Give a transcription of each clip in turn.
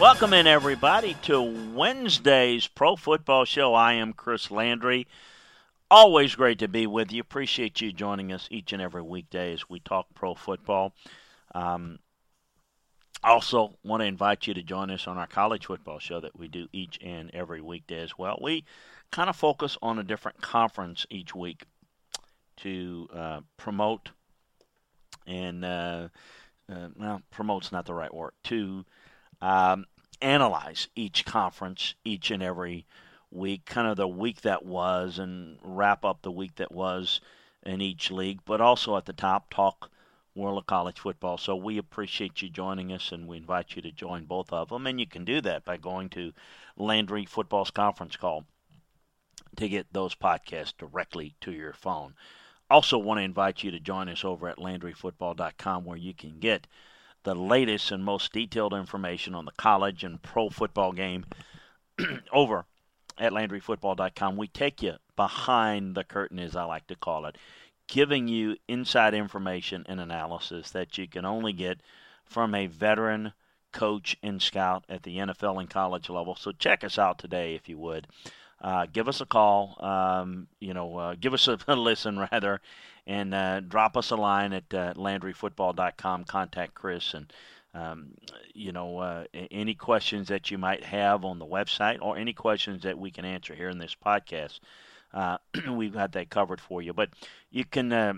Welcome in, everybody, to Wednesday's Pro Football Show. I am Chris Landry. Always great to be with you. Appreciate you joining us each and every weekday as we talk pro football. Um, also, want to invite you to join us on our college football show that we do each and every weekday as well. We kind of focus on a different conference each week to uh, promote and, uh, uh, well, promote's not the right word, to um, analyze each conference each and every week, kind of the week that was, and wrap up the week that was in each league, but also at the top, talk World of College Football. So we appreciate you joining us, and we invite you to join both of them. And you can do that by going to Landry Football's conference call to get those podcasts directly to your phone. Also, want to invite you to join us over at LandryFootball.com, where you can get the latest and most detailed information on the college and pro football game over at LandryFootball.com. We take you behind the curtain, as I like to call it, giving you inside information and analysis that you can only get from a veteran coach and scout at the NFL and college level. So check us out today, if you would. Uh, give us a call. Um, you know, uh, give us a, a listen rather, and uh, drop us a line at uh, LandryFootball.com. Contact Chris and. Um, you know, uh, any questions that you might have on the website or any questions that we can answer here in this podcast, uh, we've got that covered for you. But you can uh,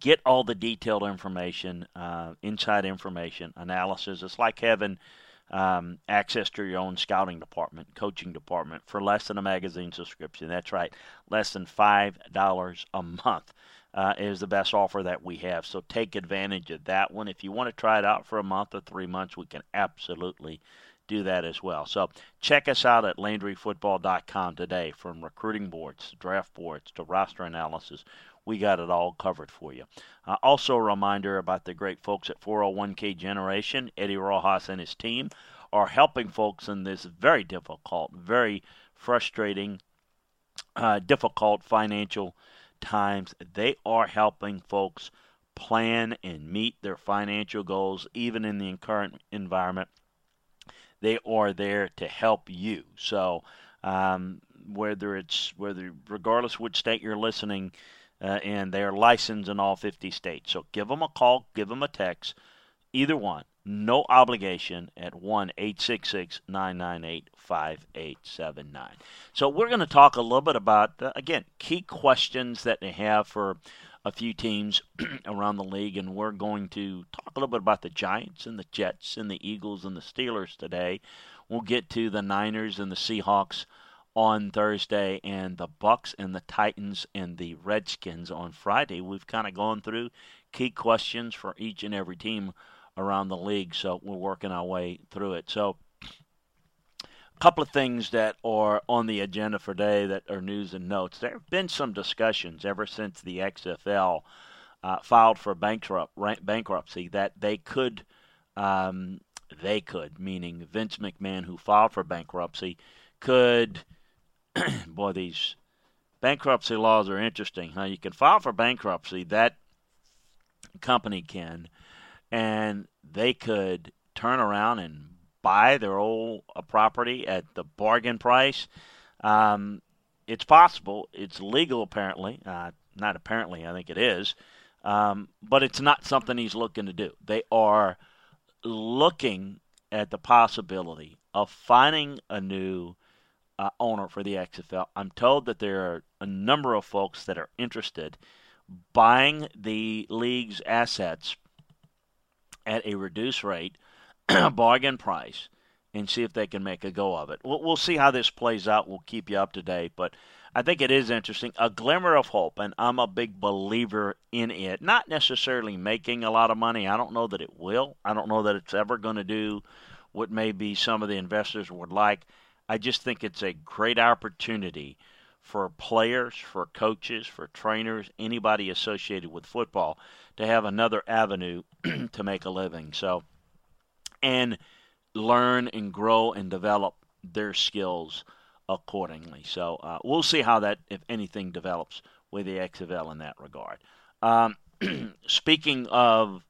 get all the detailed information, uh, inside information, analysis. It's like having um, access to your own scouting department, coaching department for less than a magazine subscription. That's right, less than $5 a month uh, is the best offer that we have. So take advantage of that one. If you want to try it out for a month or three months, we can absolutely do that as well. So check us out at LandryFootball.com today. From recruiting boards, to draft boards, to roster analysis, we got it all covered for you. Uh, also, a reminder about the great folks at 401k Generation. Eddie Rojas and his team are helping folks in this very difficult, very frustrating, uh, difficult financial times. They are helping folks plan and meet their financial goals, even in the current environment. They are there to help you. So, um, whether it's whether regardless which state you're listening, uh, and they are licensed in all 50 states. So give them a call, give them a text, either one. No obligation at 1 866 998 5879. So, we're going to talk a little bit about, uh, again, key questions that they have for a few teams around the league, and we're going to talk a little bit about the Giants and the Jets and the Eagles and the Steelers today. We'll get to the Niners and the Seahawks on Thursday and the Bucs and the Titans and the Redskins on Friday. We've kind of gone through key questions for each and every team around the league. So we're working our way through it. So a couple of things that are on the agenda for today that are news and notes. There have been some discussions ever since the XFL uh, filed for bankrupt, bankruptcy that they could, um, they could, meaning Vince McMahon, who filed for bankruptcy, could boy, these bankruptcy laws are interesting. Now you can file for bankruptcy. That company can, and they could turn around and buy their old uh, property at the bargain price. Um, it's possible. It's legal, apparently. Uh, not apparently, I think it is. Um, but it's not something he's looking to do. They are looking at the possibility of finding a new uh, owner for the XFL. I'm told that there are a number of folks that are interested buying the league's assets at a reduced rate, bargain price, and see if they can make a go of it. We'll, we'll see how this plays out. We'll keep you up to date, but I think it is interesting. A glimmer of hope, and I'm a big believer in it. Not necessarily making a lot of money. I don't know that it will. I don't know that it's ever going to do what maybe some of the investors would like. I just think it's a great opportunity for players, for coaches, for trainers, anybody associated with football to have another avenue to make a living. So, and learn and grow and develop their skills accordingly. So uh, we'll see how that, if anything, develops with the XFL in that regard. Um, speaking of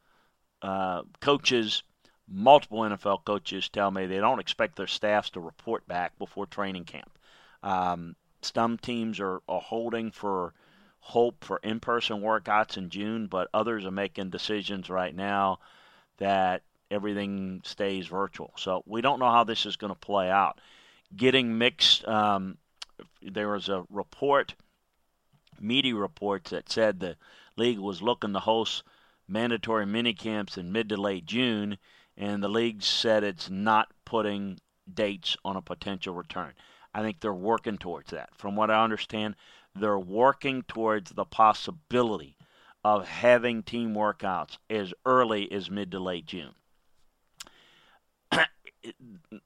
uh, coaches, multiple NFL coaches tell me they don't expect their staffs to report back before training camp. Um, some teams are, are holding for hope for in person workouts in June, but others are making decisions right now that everything stays virtual. So we don't know how this is going to play out. Getting mixed, um, there was a report, media reports, that said the league was looking to host mandatory mini camps in mid to late June, and the league said it's not putting dates on a potential return. I think they're working towards that. From what I understand, they're working towards the possibility of having team workouts as early as mid to late June.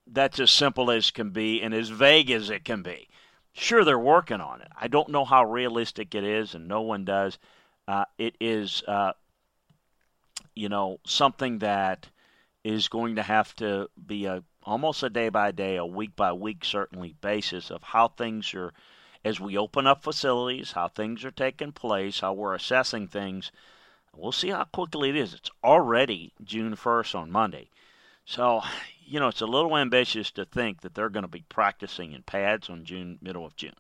That's as simple as can be and as vague as it can be. Sure, they're working on it. I don't know how realistic it is, and no one does. Uh, it is, uh, you know, something that is going to have to be a almost a day by day, a week by week, certainly basis of how things are as we open up facilities, how things are taking place, how we're assessing things. We'll see how quickly it is. It's already June 1st on Monday. So, you know, it's a little ambitious to think that they're going to be practicing in pads on June, middle of June.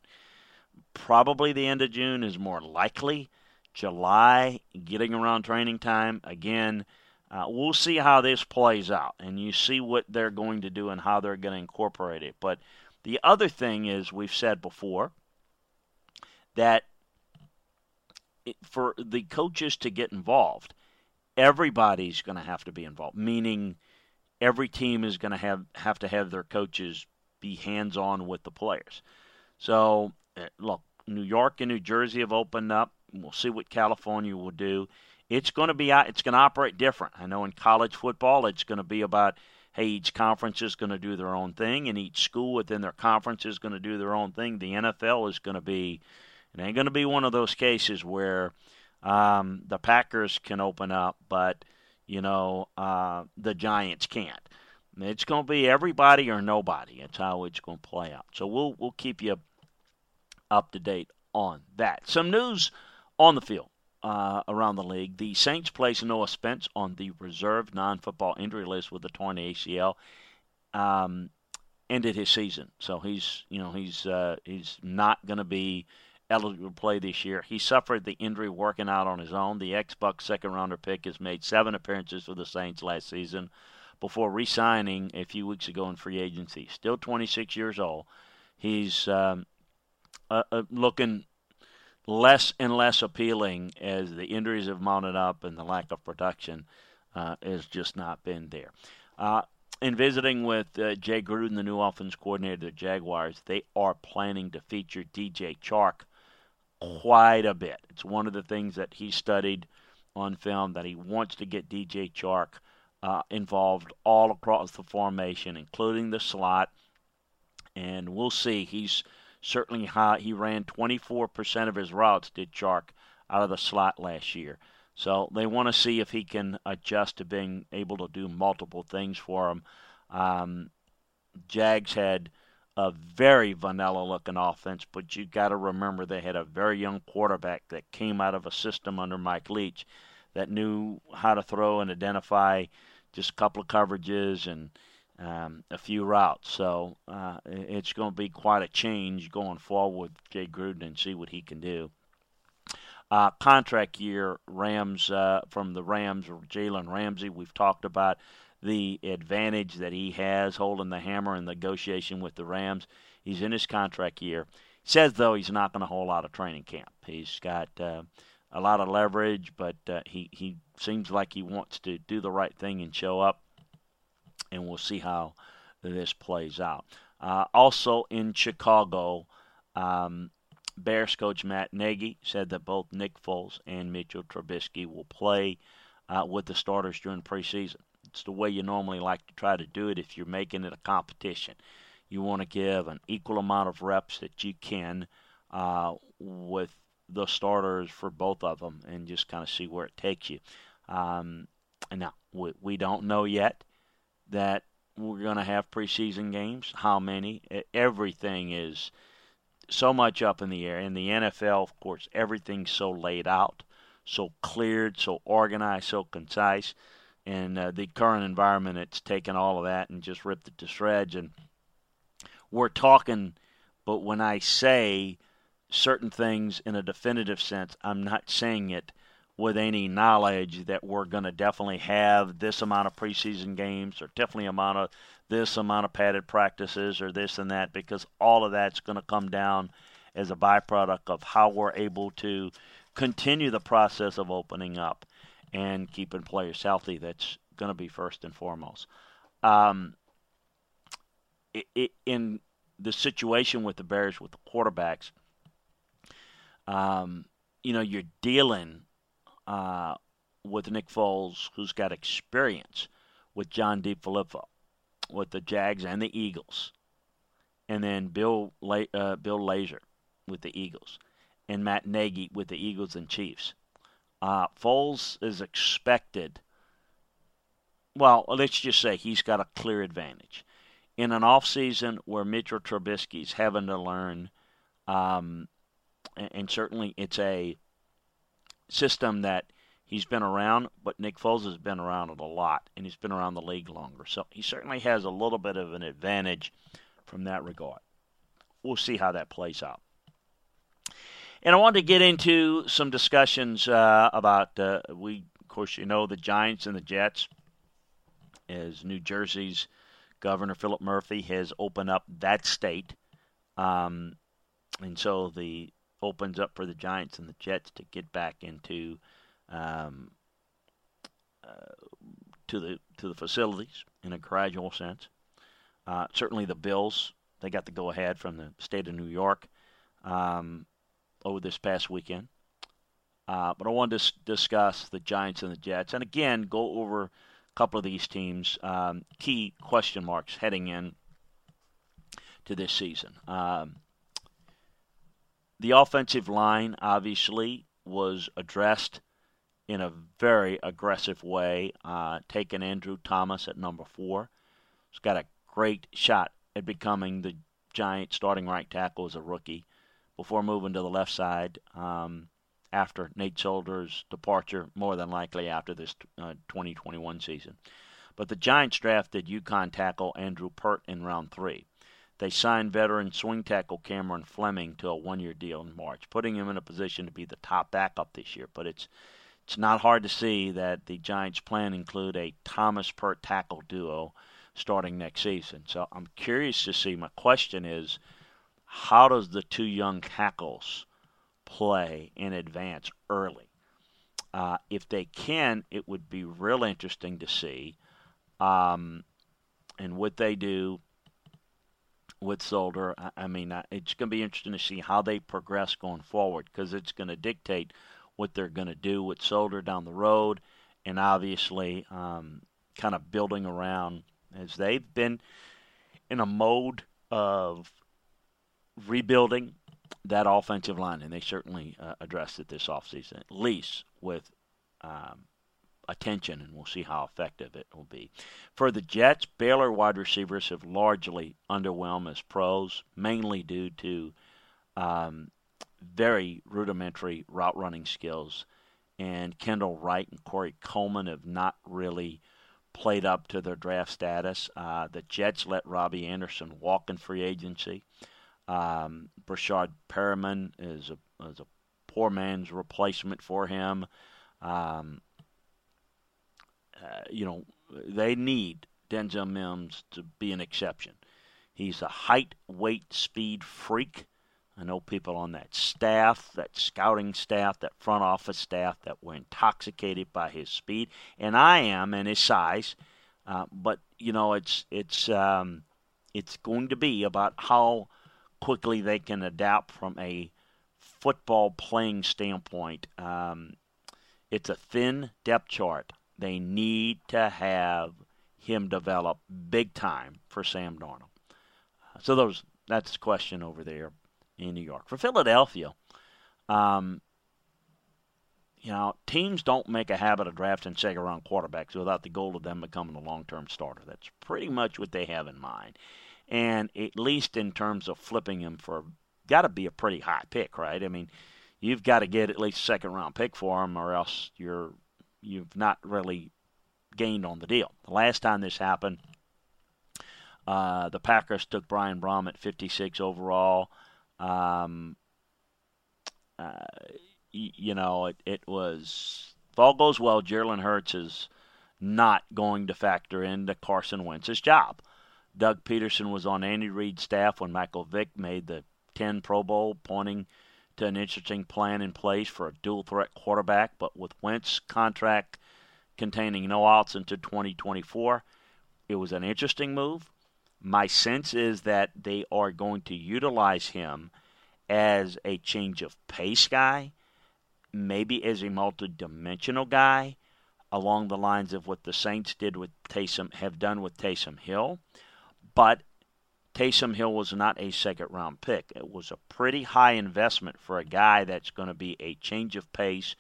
Probably the end of June is more likely. July, getting around training time, again, uh, we'll see how this plays out, and you see what they're going to do and how they're going to incorporate it. But the other thing is, we've said before that it, for the coaches to get involved, everybody's going to have to be involved. Meaning, every team is going to have have to have their coaches be hands on with the players. So, uh, look, New York and New Jersey have opened up. We'll see what California will do it's going to be it's going to operate different. I know in college football, it's going to be about hey, each conference is going to do their own thing, and each school within their conference is going to do their own thing. The NFL is going to be it ain't going to be one of those cases where um, the Packers can open up, but you know uh, the Giants can't. It's going to be everybody or nobody. It's how it's going to play out. So we'll we'll keep you up to date on that. Some news on the field uh, around the league. The Saints placed Noah Spence on the reserve non-football injury list with a torn ACL. Um, ended his season, so he's you know he's uh, he's not going to be eligible to play this year. He suffered the injury working out on his own. The ex-Buc second-rounder pick has made seven appearances for the Saints last season before re-signing a few weeks ago in free agency. Still 26 years old. He's um, uh, uh, looking less and less appealing as the injuries have mounted up and the lack of production uh, has just not been there. Uh, in visiting with uh, Jay Gruden, the new offense coordinator of the Jaguars, they are planning to feature DJ Chark quite a bit. It's one of the things that he studied on film that he wants to get DJ Chark uh, involved all across the formation, including the slot. And we'll see. He's certainly high. He ran 24% of his routes, did Chark, out of the slot last year. So they want to see if he can adjust to being able to do multiple things for him. Um, Jags had a very vanilla looking offense, but you got to remember they had a very young quarterback that came out of a system under Mike Leach that knew how to throw and identify just a couple of coverages and um, a few routes. So uh, it's going to be quite a change going forward Jay Gruden and see what he can do. Uh, contract year Rams uh, from the Rams, Jalen Ramsey. We've talked about the advantage that he has holding the hammer in negotiation with the Rams. He's in his contract year. Says though he's not going to hold out of training camp. He's got uh, a lot of leverage, but uh, he he seems like he wants to do the right thing and show up. And we'll see how this plays out. Uh, also in Chicago, um, Bears coach Matt Nagy said that both Nick Foles and Mitchell Trubisky will play uh, with the starters during preseason. It's the way you normally like to try to do it if you're making it a competition. You want to give an equal amount of reps that you can uh, with the starters for both of them and just kind of see where it takes you. Um, and now, we, we don't know yet that we're going to have preseason games. How many? Everything is so much up in the air. In the NFL, of course, everything's so laid out, so cleared, so organized, so concise. And uh, the current environment, it's taken all of that and just ripped it to shreds. And we're talking, but when I say certain things in a definitive sense, I'm not saying it with any knowledge that we're going to definitely have this amount of preseason games or definitely amount of this amount of padded practices or this and that because all of that's going to come down as a byproduct of how we're able to continue the process of opening up and keeping players healthy. That's going to be first and foremost. Um, it, it, in the situation with the Bears with the quarterbacks, um, you know, you're dealing uh, with Nick Foles, who's got experience with John DeFilippo, with the Jags and the Eagles, and then Bill uh, Bill Lazor with the Eagles, and Matt Nagy with the Eagles and Chiefs. Uh, Foles is expected. Well, let's just say he's got a clear advantage in an off season where Mitchell Trubisky's having to learn, um, and certainly it's a system that he's been around, but Nick Foles has been around it a lot, and he's been around the league longer. So he certainly has a little bit of an advantage from that regard. We'll see how that plays out. And I wanted to get into some discussions uh, about uh, we, of course, you know the Giants and the Jets. As New Jersey's Governor Philip Murphy has opened up that state, um, and so the opens up for the Giants and the Jets to get back into um, uh, to the to the facilities in a gradual sense. Uh, certainly, the Bills they got the go ahead from the state of New York um, over this past weekend. Uh, but I wanted to discuss the Giants and the Jets, and again go over a couple of these teams' um, key question marks heading in to this season. Um, the offensive line obviously was addressed in a very aggressive way, uh, taking Andrew Thomas at number four. He's got a great shot at becoming the Giant starting right tackle as a rookie before moving to the left side um, after Nate Solder's departure, more than likely after this uh, 2021 season. But the Giants drafted UConn tackle Andrew Peart in round three. They signed veteran swing tackle Cameron Fleming to a one-year deal in March, putting him in a position to be the top backup this year. But it's it's not hard to see that the Giants' plan include a Thomas Peart tackle duo starting next season. So I'm curious to see. My question is, how does the two young tackles play in advance early? Uh, if they can, it would be real interesting to see. Um, and what they do with Solder. I, I mean, it's going to be interesting to see how they progress going forward because it's going to dictate what they're going to do with Solder down the road, and obviously, um, kind of building around as they've been in a mode of rebuilding that offensive line, and they certainly uh, addressed it this offseason, at least with um, attention, and we'll see how effective it will be. For the Jets, Baylor wide receivers have largely underwhelmed as pros, mainly due to um, very rudimentary route running skills. And Kendall Wright and Corey Coleman have not really played up to their draft status. Uh, the Jets let Robbie Anderson walk in free agency. Um, Breshad Perriman is a, is a poor man's replacement for him. Um, uh, you know, they need Denzel Mims to be an exception. He's a height, weight, speed freak. I know people on that staff, that scouting staff, that front office staff that were intoxicated by his speed, and I am, and his size. Uh, but you know, it's it's um, it's going to be about how quickly they can adapt from a football playing standpoint. Um, it's a thin depth chart. They need to have him develop big time for Sam Darnold. So those that's the question over there in New York. For Philadelphia, um, you know, teams don't make a habit of drafting second round quarterbacks without the goal of them becoming a long term starter. That's pretty much what they have in mind. And at least in terms of flipping him for, got to be a pretty high pick, right? I mean, you've got to get at least second round pick for him, or else you're you've not really gained on the deal. The last time this happened, uh, the Packers took Brian Brohm at 56 overall. Um, uh, you know, it, it was, if all goes well, Jalen Hurts is not going to factor into Carson Wentz's job. Doug Pederson was on Andy Reid's staff when Michael Vick made the 10 Pro Bowl, pointing an interesting plan in place for a dual threat quarterback, but with Wentz contract containing no outs into 2024, it was an interesting move. My sense is that they are going to utilize him as a change of pace guy, maybe as a multidimensional guy, along the lines of what the Saints did with Taysom, have done with Taysom Hill. But Taysom Hill was not a second round pick. It was a pretty high investment for a guy that's going to be a change of pace,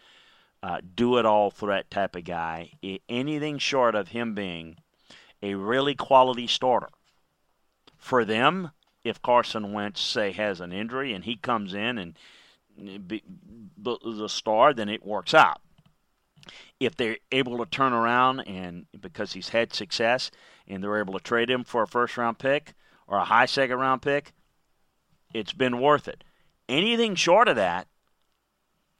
uh, do it all threat type of guy. Anything short of him being a really quality starter for them, if Carson Wentz say has an injury and he comes in and be the star, then it works out. If they're able to turn around and because he's had success and they're able to trade him for a first round pick or a high second round pick, it's been worth it. Anything short of that,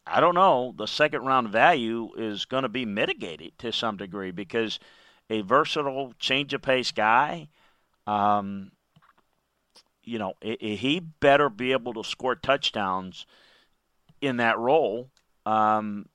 I don't know, the second round value is going to be mitigated to some degree because a versatile change of pace guy, um, you know, he better be able to score touchdowns in that role. Um,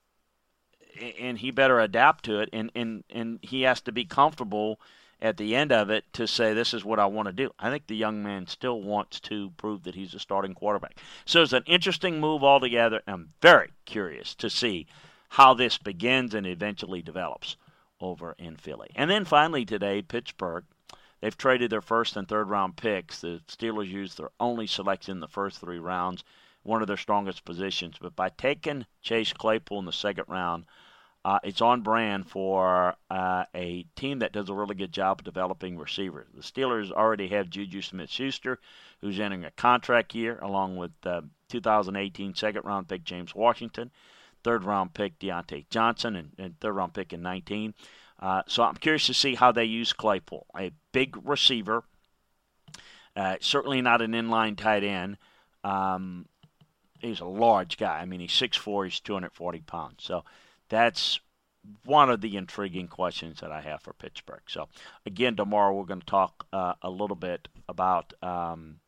and he better adapt to it, and, and, and he has to be comfortable – at the end of it to say, this is what I want to do. I think the young man still wants to prove that he's a starting quarterback. So it's an interesting move altogether. I'm very curious to see how this begins and eventually develops over in Philly. And then finally today, Pittsburgh. They've traded their first and third round picks. The Steelers used their only selection in the first three rounds, one of their strongest positions. But by taking Chase Claypool in the second round, uh, it's on brand for uh, a team that does a really good job of developing receivers. The Steelers already have Juju Smith Schuster, who's entering a contract year, along with uh, 2018 second round pick James Washington, third round pick Diontae Johnson, and, and third round pick in 19. Uh, so I'm curious to see how they use Claypool, a big receiver, uh, certainly not an inline tight end. Um, he's a large guy. I mean, he's 6'4", he's 240 pounds. So that's one of the intriguing questions that I have for Pittsburgh. So, again, tomorrow we're going to talk uh, a little bit about. Um,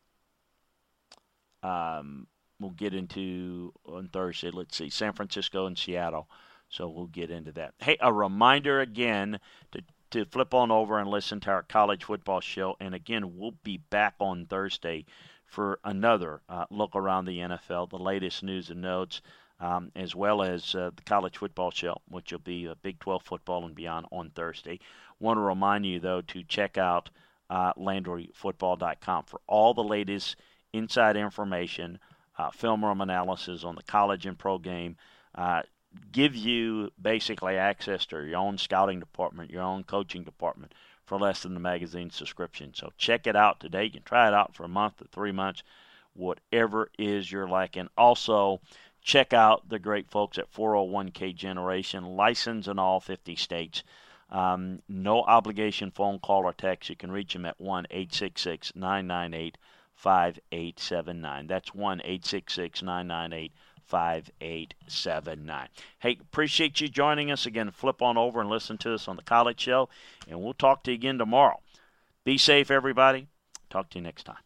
um, we'll get into on Thursday. Let's see, San Francisco and Seattle. So we'll get into that. Hey, a reminder again to to flip on over and listen to our college football show. And again, we'll be back on Thursday for another uh, look around the NFL, the latest news and notes um, as well as uh, the college football show, which will be uh, Big 12 football and beyond on Thursday. Want to remind you, though, to check out uh, LandryFootball.com for all the latest inside information, uh, film room analysis on the college and pro game. Uh, give you basically access to your own scouting department, your own coaching department for less than the magazine subscription. So check it out today. You can try it out for a month or three months, whatever is your liking. Also, check out the great folks at 401k Generation, licensed in all 50 states. Um, no obligation phone call or text. You can reach them at 1 866 998 5879. That's 1 866 998 5879. Hey, appreciate you joining us again. Flip on over and listen to us on the College Show, and we'll talk to you again tomorrow. Be safe, everybody. Talk to you next time.